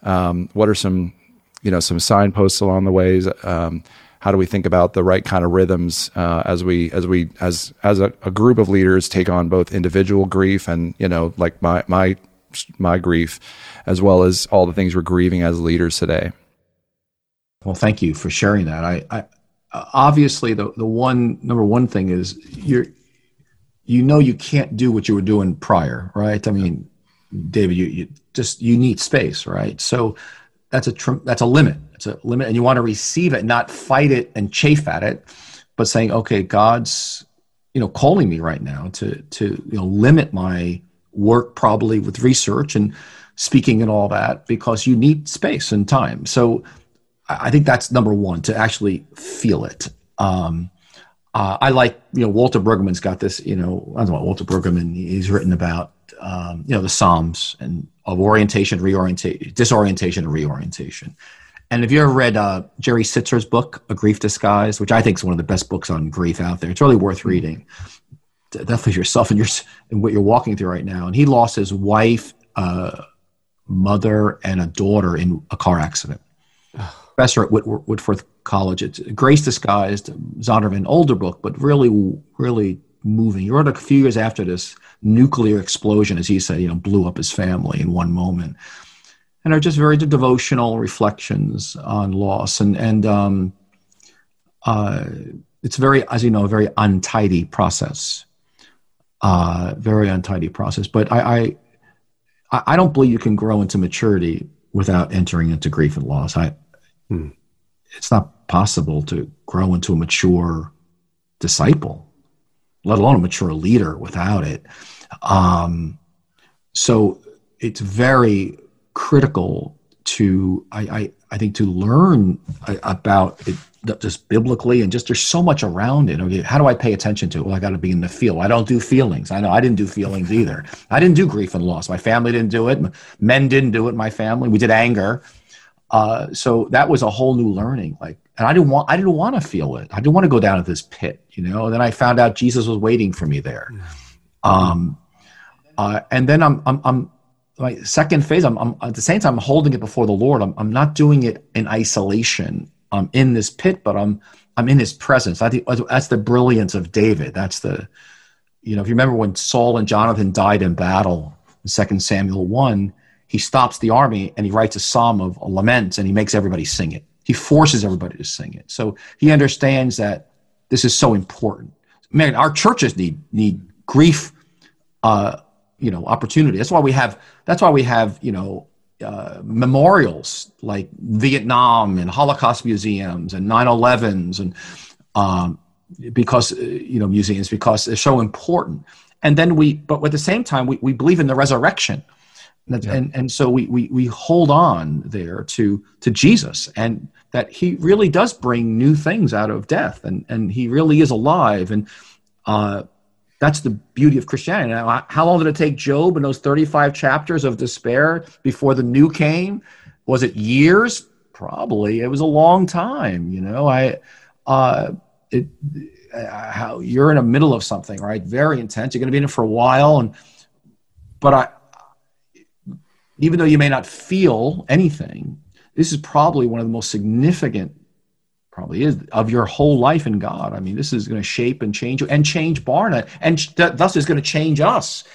Um, what are some, you know, some signposts along the ways? Um, how do we think about the right kind of rhythms uh, as we as we as as a, a, group of leaders take on both individual grief and you know like my my my grief as well as all the things we're grieving as leaders today. Well, thank you for sharing that. I, I obviously the the one number one thing is you're you know you can't do what you were doing prior, right? I mean, David, you, you just you need space, right? So that's a that's a limit. It's a limit, and you want to receive it, not fight it and chafe at it, but saying, okay, God's you know calling me right now to to you know limit my work probably with research and speaking and all that because you need space and time. So I think that's number one to actually feel it. Um, uh, I like, you know, Walter Brueggemann's got this, you know, I don't know, Walter Brueggemann, he's written about, um, you know, the Psalms and of orientation, reorientation, disorientation and reorientation. And if you ever read uh, Jerry Sittser's book, A Grief Disguised, which I think is one of the best books on grief out there? It's really worth reading. Definitely yourself and your and what you're walking through right now. And he lost his wife, uh, mother and a daughter in a car accident. Professor at Whit- Whitworth College. It's Grace Disguised, Zondervan, older book, but really, really moving. He wrote a few years after this nuclear explosion, as he said, you know, blew up his family in one moment. And are just very devotional reflections on loss. And, and um, uh, it's very, as you know, a very untidy process. Uh, very untidy process. But I, I I, don't believe you can grow into maturity without entering into grief and loss. I, hmm. it's not possible to grow into a mature disciple, let alone a mature leader without it. Um, so it's very critical to I, I, I think to learn about it just biblically and just there's so much around it. Okay, how do I pay attention to it? Well, I got to be in the field. I don't do feelings. I know I didn't do feelings either. I didn't do grief and loss. My family didn't do it. Men didn't do it. My family. We did anger. Uh, so that was a whole new learning. Like, and I didn't want I didn't want to feel it. I didn't want to go down to this pit. You know. And then I found out Jesus was waiting for me there. Um, uh, and then I'm I'm I'm my second phase. I'm, I'm at the same time I'm holding it before the Lord. I'm I'm not doing it in isolation I'm in this pit, but I'm I'm in His presence. I think that's the brilliance of David. That's the, you know, if you remember when Saul and Jonathan died in battle, in Second Samuel one, he stops the army and he writes a psalm of laments and he makes everybody sing it. He forces everybody to sing it. So he understands that this is so important. Man, our churches need need grief, uh, you know, opportunity. That's why we have. That's why we have you know uh, memorials like Vietnam and Holocaust museums and 9/11s and um, because uh, you know museums because they're so important. And then we, but at the same time, we, we believe in the resurrection, and, yeah. and and so we, we we hold on there to to Jesus and that he really does bring new things out of death and and he really is alive and uh, that's the beauty of Christianity. Now, how long did it take Job in those 35 chapters of despair before the new came? Was it years? Probably. It was a long time. You know, I, uh, it, uh, how you're in the middle of something, right? Very intense. You're going to be in it for a while, and but I, even though you may not feel anything, this is probably one of the most significant probably is of your whole life in God. I mean, this is going to shape and change you and change Barna, and thus is going to change us.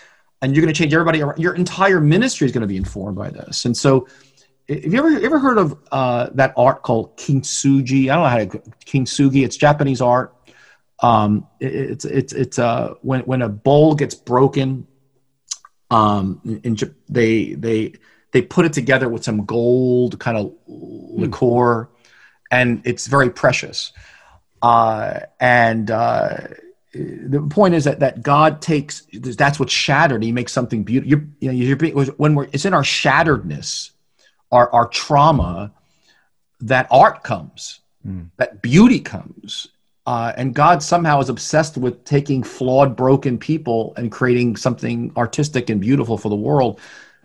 And you're going to change everybody. Around. Your entire ministry is going to be informed by this. And so, have you ever ever heard of uh, that art called kintsugi? I don't know how to kintsugi. It's Japanese art. Um, it, it's it's it's uh, when when a bowl gets broken, um, in, they they they put it together with some gold kind of liqueur and it's very precious. Uh, and uh, the point is that, that God takes that's what's shattered. He makes something beautiful. You're, you know, you're being, when we're it's in our shatteredness, our our trauma, that art comes, mm. that beauty comes, uh, and God somehow is obsessed with taking flawed, broken people and creating something artistic and beautiful for the world.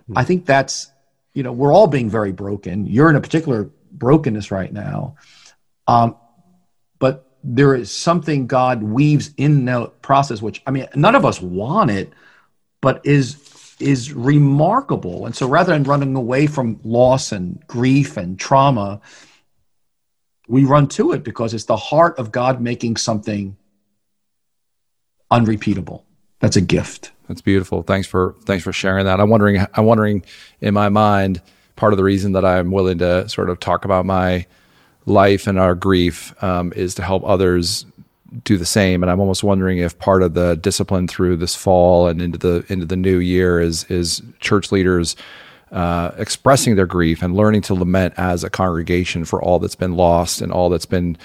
Mm. I think that's you know we're all being very broken. You're in a particular brokenness right now, um, but there is something God weaves in the process, which I mean, none of us want it, but is is remarkable. And so, rather than running away from loss and grief and trauma, we run to it because it's the heart of God making something unrepeatable. That's a gift. That's beautiful. Thanks for thanks for sharing that. I'm wondering. I'm wondering in my mind part of the reason that I'm willing to sort of talk about my life and our grief um, is to help others do the same. And I'm almost wondering if part of the discipline through this fall and into the into the new year is is church leaders uh, expressing their grief and learning to lament as a congregation for all that's been lost and all that's been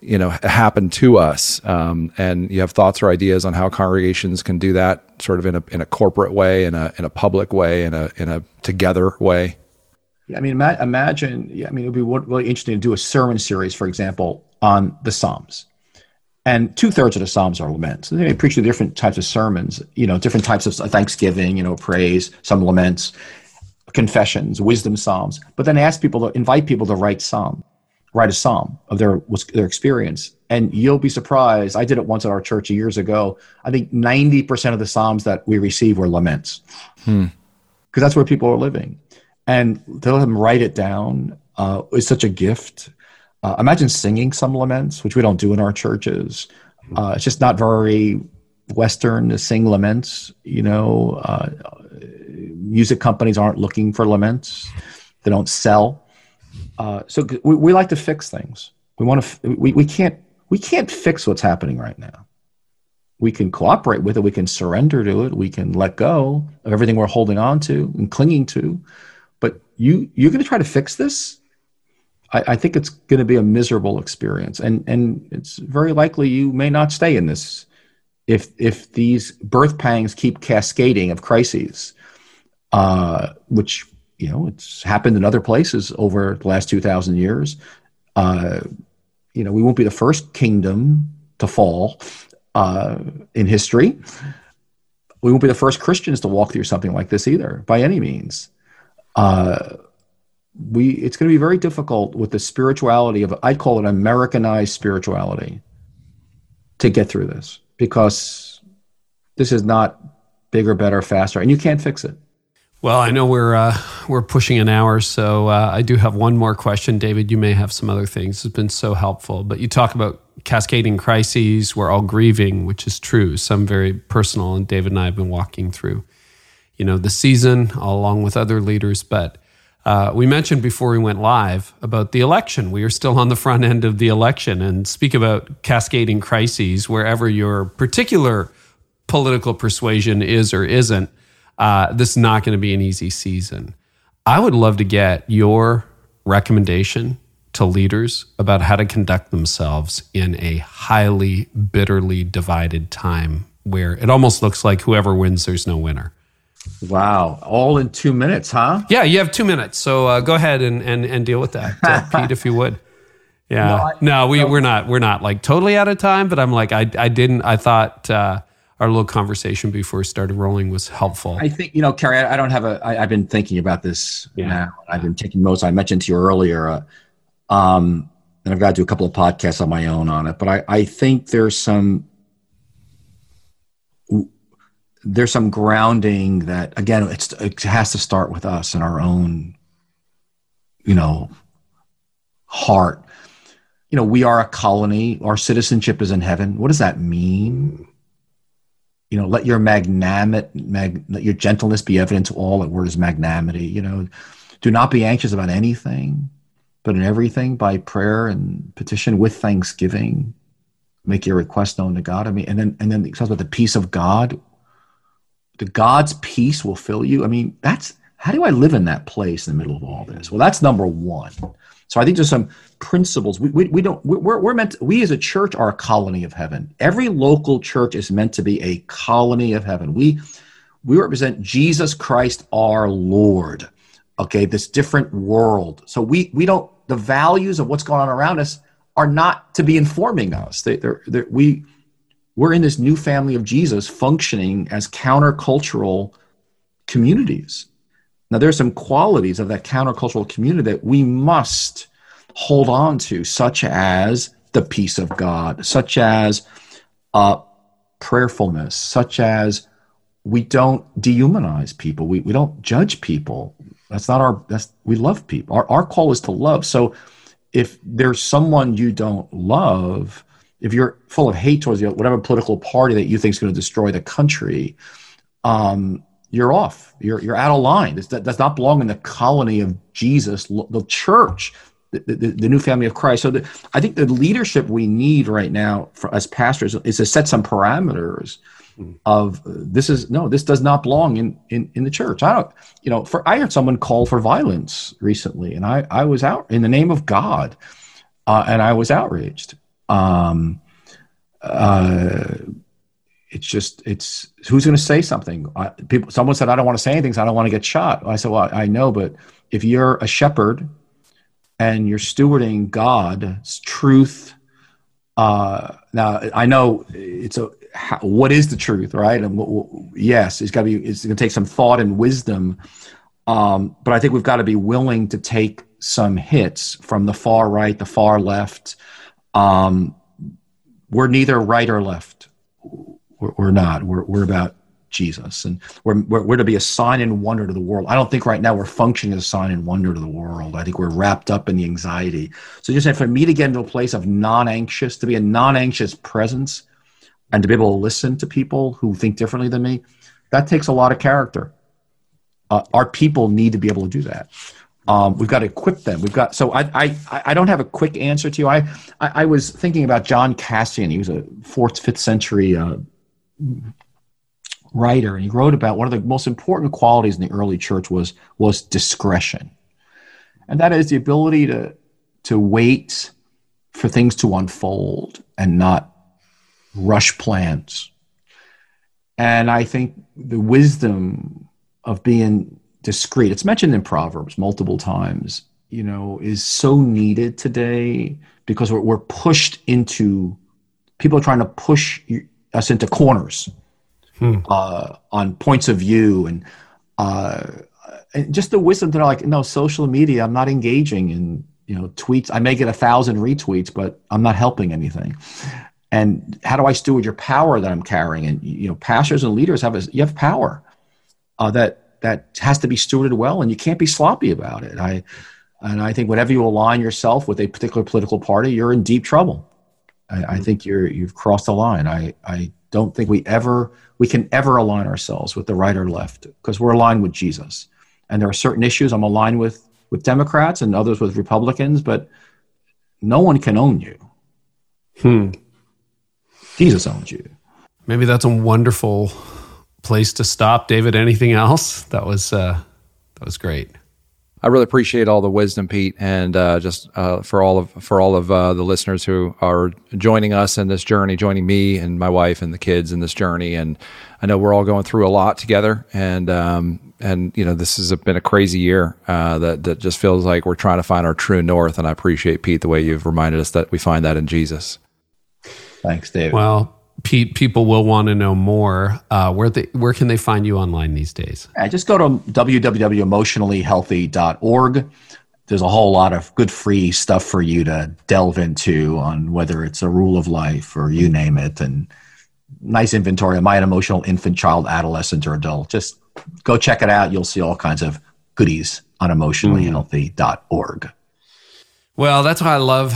you know happened to us. Um, and you have thoughts or ideas on how congregations can do that, sort of in a in a corporate way, in a in a public way, in a in a together way. I mean, imagine. I mean, it would be really interesting to do a sermon series, for example, on the Psalms. And two thirds of the Psalms are laments. They preach different types of sermons, you know, different types of thanksgiving, you know, praise, some laments, confessions, wisdom psalms. But then ask people to invite people to write psalm, write a psalm of their their experience, and you'll be surprised. I did it once at our church years ago. I think ninety percent of the psalms that we receive were laments, because hmm. that's where people are living and to let them write it down uh, is such a gift. Uh, imagine singing some laments, which we don't do in our churches. Uh, it's just not very Western to sing laments. You know, uh, music companies aren't looking for laments; they don't sell. Uh, so we, we like to fix things. We want to. We, we can't. We can't fix what's happening right now. We can cooperate with it. We can surrender to it. We can let go of everything we're holding on to and clinging to but you you're going to try to fix this I, I think it's going to be a miserable experience and and it's very likely you may not stay in this if if these birth pangs keep cascading of crises uh, which you know it's happened in other places over the last 2000 years. Uh, you know we won't be the first kingdom to fall uh, in history. We won't be the first christians to walk through something like this either by any means. Uh, we it's going to be very difficult with the spirituality of I'd call it Americanized spirituality to get through this because this is not bigger, better, faster, and you can't fix it. Well, I know we're uh, we're pushing an hour, so uh, I do have one more question, David. You may have some other things. It's been so helpful, but you talk about cascading crises. We're all grieving, which is true. Some very personal, and David and I have been walking through you know, the season along with other leaders. But uh, we mentioned before we went live about the election. We are still on the front end of the election and speak about cascading crises wherever your particular political persuasion is or isn't. Uh, this is not going to be an easy season. I would love to get your recommendation to leaders about how to conduct themselves in a highly bitterly divided time where it almost looks like whoever wins, there's no winner. Wow, all in two minutes, huh? Yeah, you have two minutes. So uh, go ahead and, and, and deal with that, uh, Pete, if you would. Yeah, no, I, no we, no. we're not we're not like totally out of time, but I'm like I I didn't I thought uh, our little conversation before we started rolling was helpful. I think you know, Carey. I, I don't have a. I, I've been thinking about this yeah. now. I've been taking notes. I mentioned to you earlier, uh, um, and I've got to do a couple of podcasts on my own on it. But I I think there's some there's some grounding that again it's it has to start with us and our own you know heart you know we are a colony our citizenship is in heaven what does that mean you know let your magnanimity mag, let your gentleness be evident to all that word is magnanimity you know do not be anxious about anything but in everything by prayer and petition with thanksgiving make your request known to god i mean and then and then it talks about the peace of god the God's peace will fill you. I mean, that's how do I live in that place in the middle of all this? Well, that's number one. So I think there's some principles. We, we, we don't, we're, we're meant, to, we as a church are a colony of heaven. Every local church is meant to be a colony of heaven. We, we represent Jesus Christ, our Lord. Okay. This different world. So we, we don't, the values of what's going on around us are not to be informing us. They, they're, they're, we, we're in this new family of Jesus functioning as countercultural communities. Now, there's some qualities of that countercultural community that we must hold on to, such as the peace of God, such as uh, prayerfulness, such as we don't dehumanize people, we, we don't judge people. That's not our, that's, we love people. Our, our call is to love. So if there's someone you don't love, if you're full of hate towards whatever political party that you think is going to destroy the country, um, you're off. You're you're out of line. This that does not belong in the colony of Jesus, the church, the, the, the new family of Christ. So the, I think the leadership we need right now for, as pastors is to set some parameters of uh, this is no, this does not belong in, in in the church. I don't, you know, for I heard someone call for violence recently, and I I was out in the name of God, uh, and I was outraged. Um, uh, it's just it's who's going to say something? I, people someone said i don't want to say anything so i don't want to get shot. I said well i know but if you're a shepherd and you're stewarding god's truth uh, now i know it's a how, what is the truth right? And yes it's got to be it's going to take some thought and wisdom um, but i think we've got to be willing to take some hits from the far right the far left. Um, we're neither right or left we're, we're not. We're, we're about Jesus. And we're, we're, we're, to be a sign and wonder to the world. I don't think right now we're functioning as a sign and wonder to the world. I think we're wrapped up in the anxiety. So just for me to get into a place of non anxious, to be a non anxious presence and to be able to listen to people who think differently than me, that takes a lot of character. Uh, our people need to be able to do that. Um, we've got to equip them. We've got so I, I I don't have a quick answer to you. I I, I was thinking about John Cassian. He was a fourth fifth century uh, writer, and he wrote about one of the most important qualities in the early church was was discretion, and that is the ability to to wait for things to unfold and not rush plans. And I think the wisdom of being discreet, it's mentioned in Proverbs multiple times, you know, is so needed today because we're, we're pushed into people are trying to push us into corners hmm. uh, on points of view and, uh, and just the wisdom to know, like, no, social media, I'm not engaging in, you know, tweets. I may get a thousand retweets, but I'm not helping anything. And how do I steward your power that I'm carrying? And, you know, pastors and leaders have, a, you have power uh, that, that has to be stewarded well and you can't be sloppy about it. I, and I think whenever you align yourself with a particular political party, you're in deep trouble. I, I, think you're you've crossed the line. I, I don't think we ever we can ever align ourselves with the right or left because we're aligned with Jesus. And there are certain issues I'm aligned with with Democrats and others with Republicans, but no one can own you. Hmm. Jesus owns you. Maybe that's a wonderful place to stop, David. Anything else? That was uh, that was great. I really appreciate all the wisdom, Pete, and uh, just uh, for all of for all of uh, the listeners who are joining us in this journey, joining me and my wife and the kids in this journey. And I know we're all going through a lot together, and um, and you know this has been a crazy year uh, that that just feels like we're trying to find our true north. And I appreciate Pete the way you've reminded us that we find that in Jesus. Thanks, Dave. Well, Pete, people will want to know more. Uh, where they, where can they find you online these days? Yeah, just go to www.emotionallyhealthy.org. There's a whole lot of good free stuff for you to delve into on whether it's a rule of life or you name it, and nice inventory. Am I an emotional infant, child, adolescent, or adult? Just go check it out. You'll see all kinds of goodies on emotionallyhealthy.org. Well, that's why I love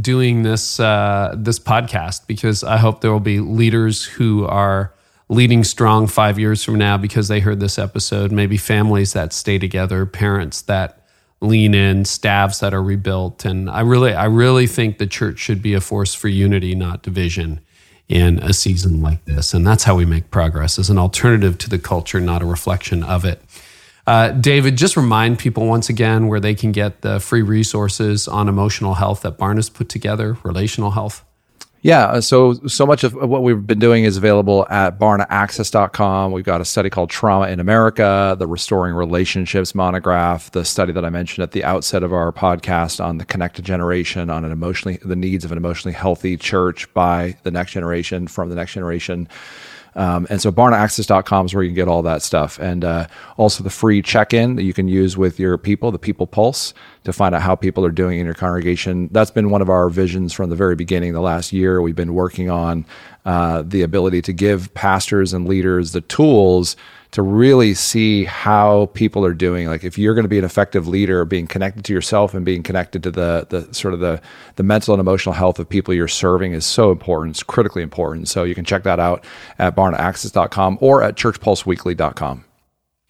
doing this uh, this podcast because I hope there will be leaders who are leading strong five years from now because they heard this episode. Maybe families that stay together, parents that lean in, staffs that are rebuilt, and I really, I really think the church should be a force for unity, not division, in a season like this. And that's how we make progress as an alternative to the culture, not a reflection of it. Uh, David, just remind people once again where they can get the free resources on emotional health that Barna's put together, relational health. Yeah, uh, so so much of what we've been doing is available at barnaaccess.com. We've got a study called Trauma in America, the Restoring Relationships monograph, the study that I mentioned at the outset of our podcast on the connected generation, on an emotionally the needs of an emotionally healthy church by the next generation from the next generation. Um, and so barnaaccess.com is where you can get all that stuff. And uh, also the free check in that you can use with your people, the People Pulse, to find out how people are doing in your congregation. That's been one of our visions from the very beginning. The last year, we've been working on uh, the ability to give pastors and leaders the tools to really see how people are doing. Like if you're going to be an effective leader, being connected to yourself and being connected to the the sort of the the mental and emotional health of people you're serving is so important. It's critically important. So you can check that out at barnaaccess.com or at churchpulseweekly.com.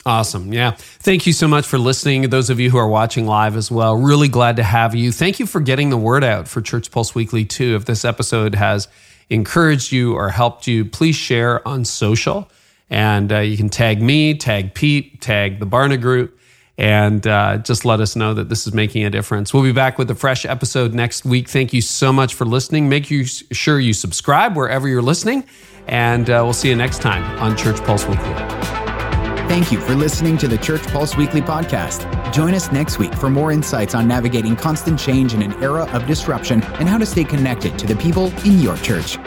Awesome. Yeah. Thank you so much for listening. Those of you who are watching live as well, really glad to have you. Thank you for getting the word out for Church Pulse Weekly too. If this episode has encouraged you or helped you, please share on social. And uh, you can tag me, tag Pete, tag the Barna Group, and uh, just let us know that this is making a difference. We'll be back with a fresh episode next week. Thank you so much for listening. Make you sure you subscribe wherever you're listening, and uh, we'll see you next time on Church Pulse Weekly. Thank you for listening to the Church Pulse Weekly podcast. Join us next week for more insights on navigating constant change in an era of disruption and how to stay connected to the people in your church.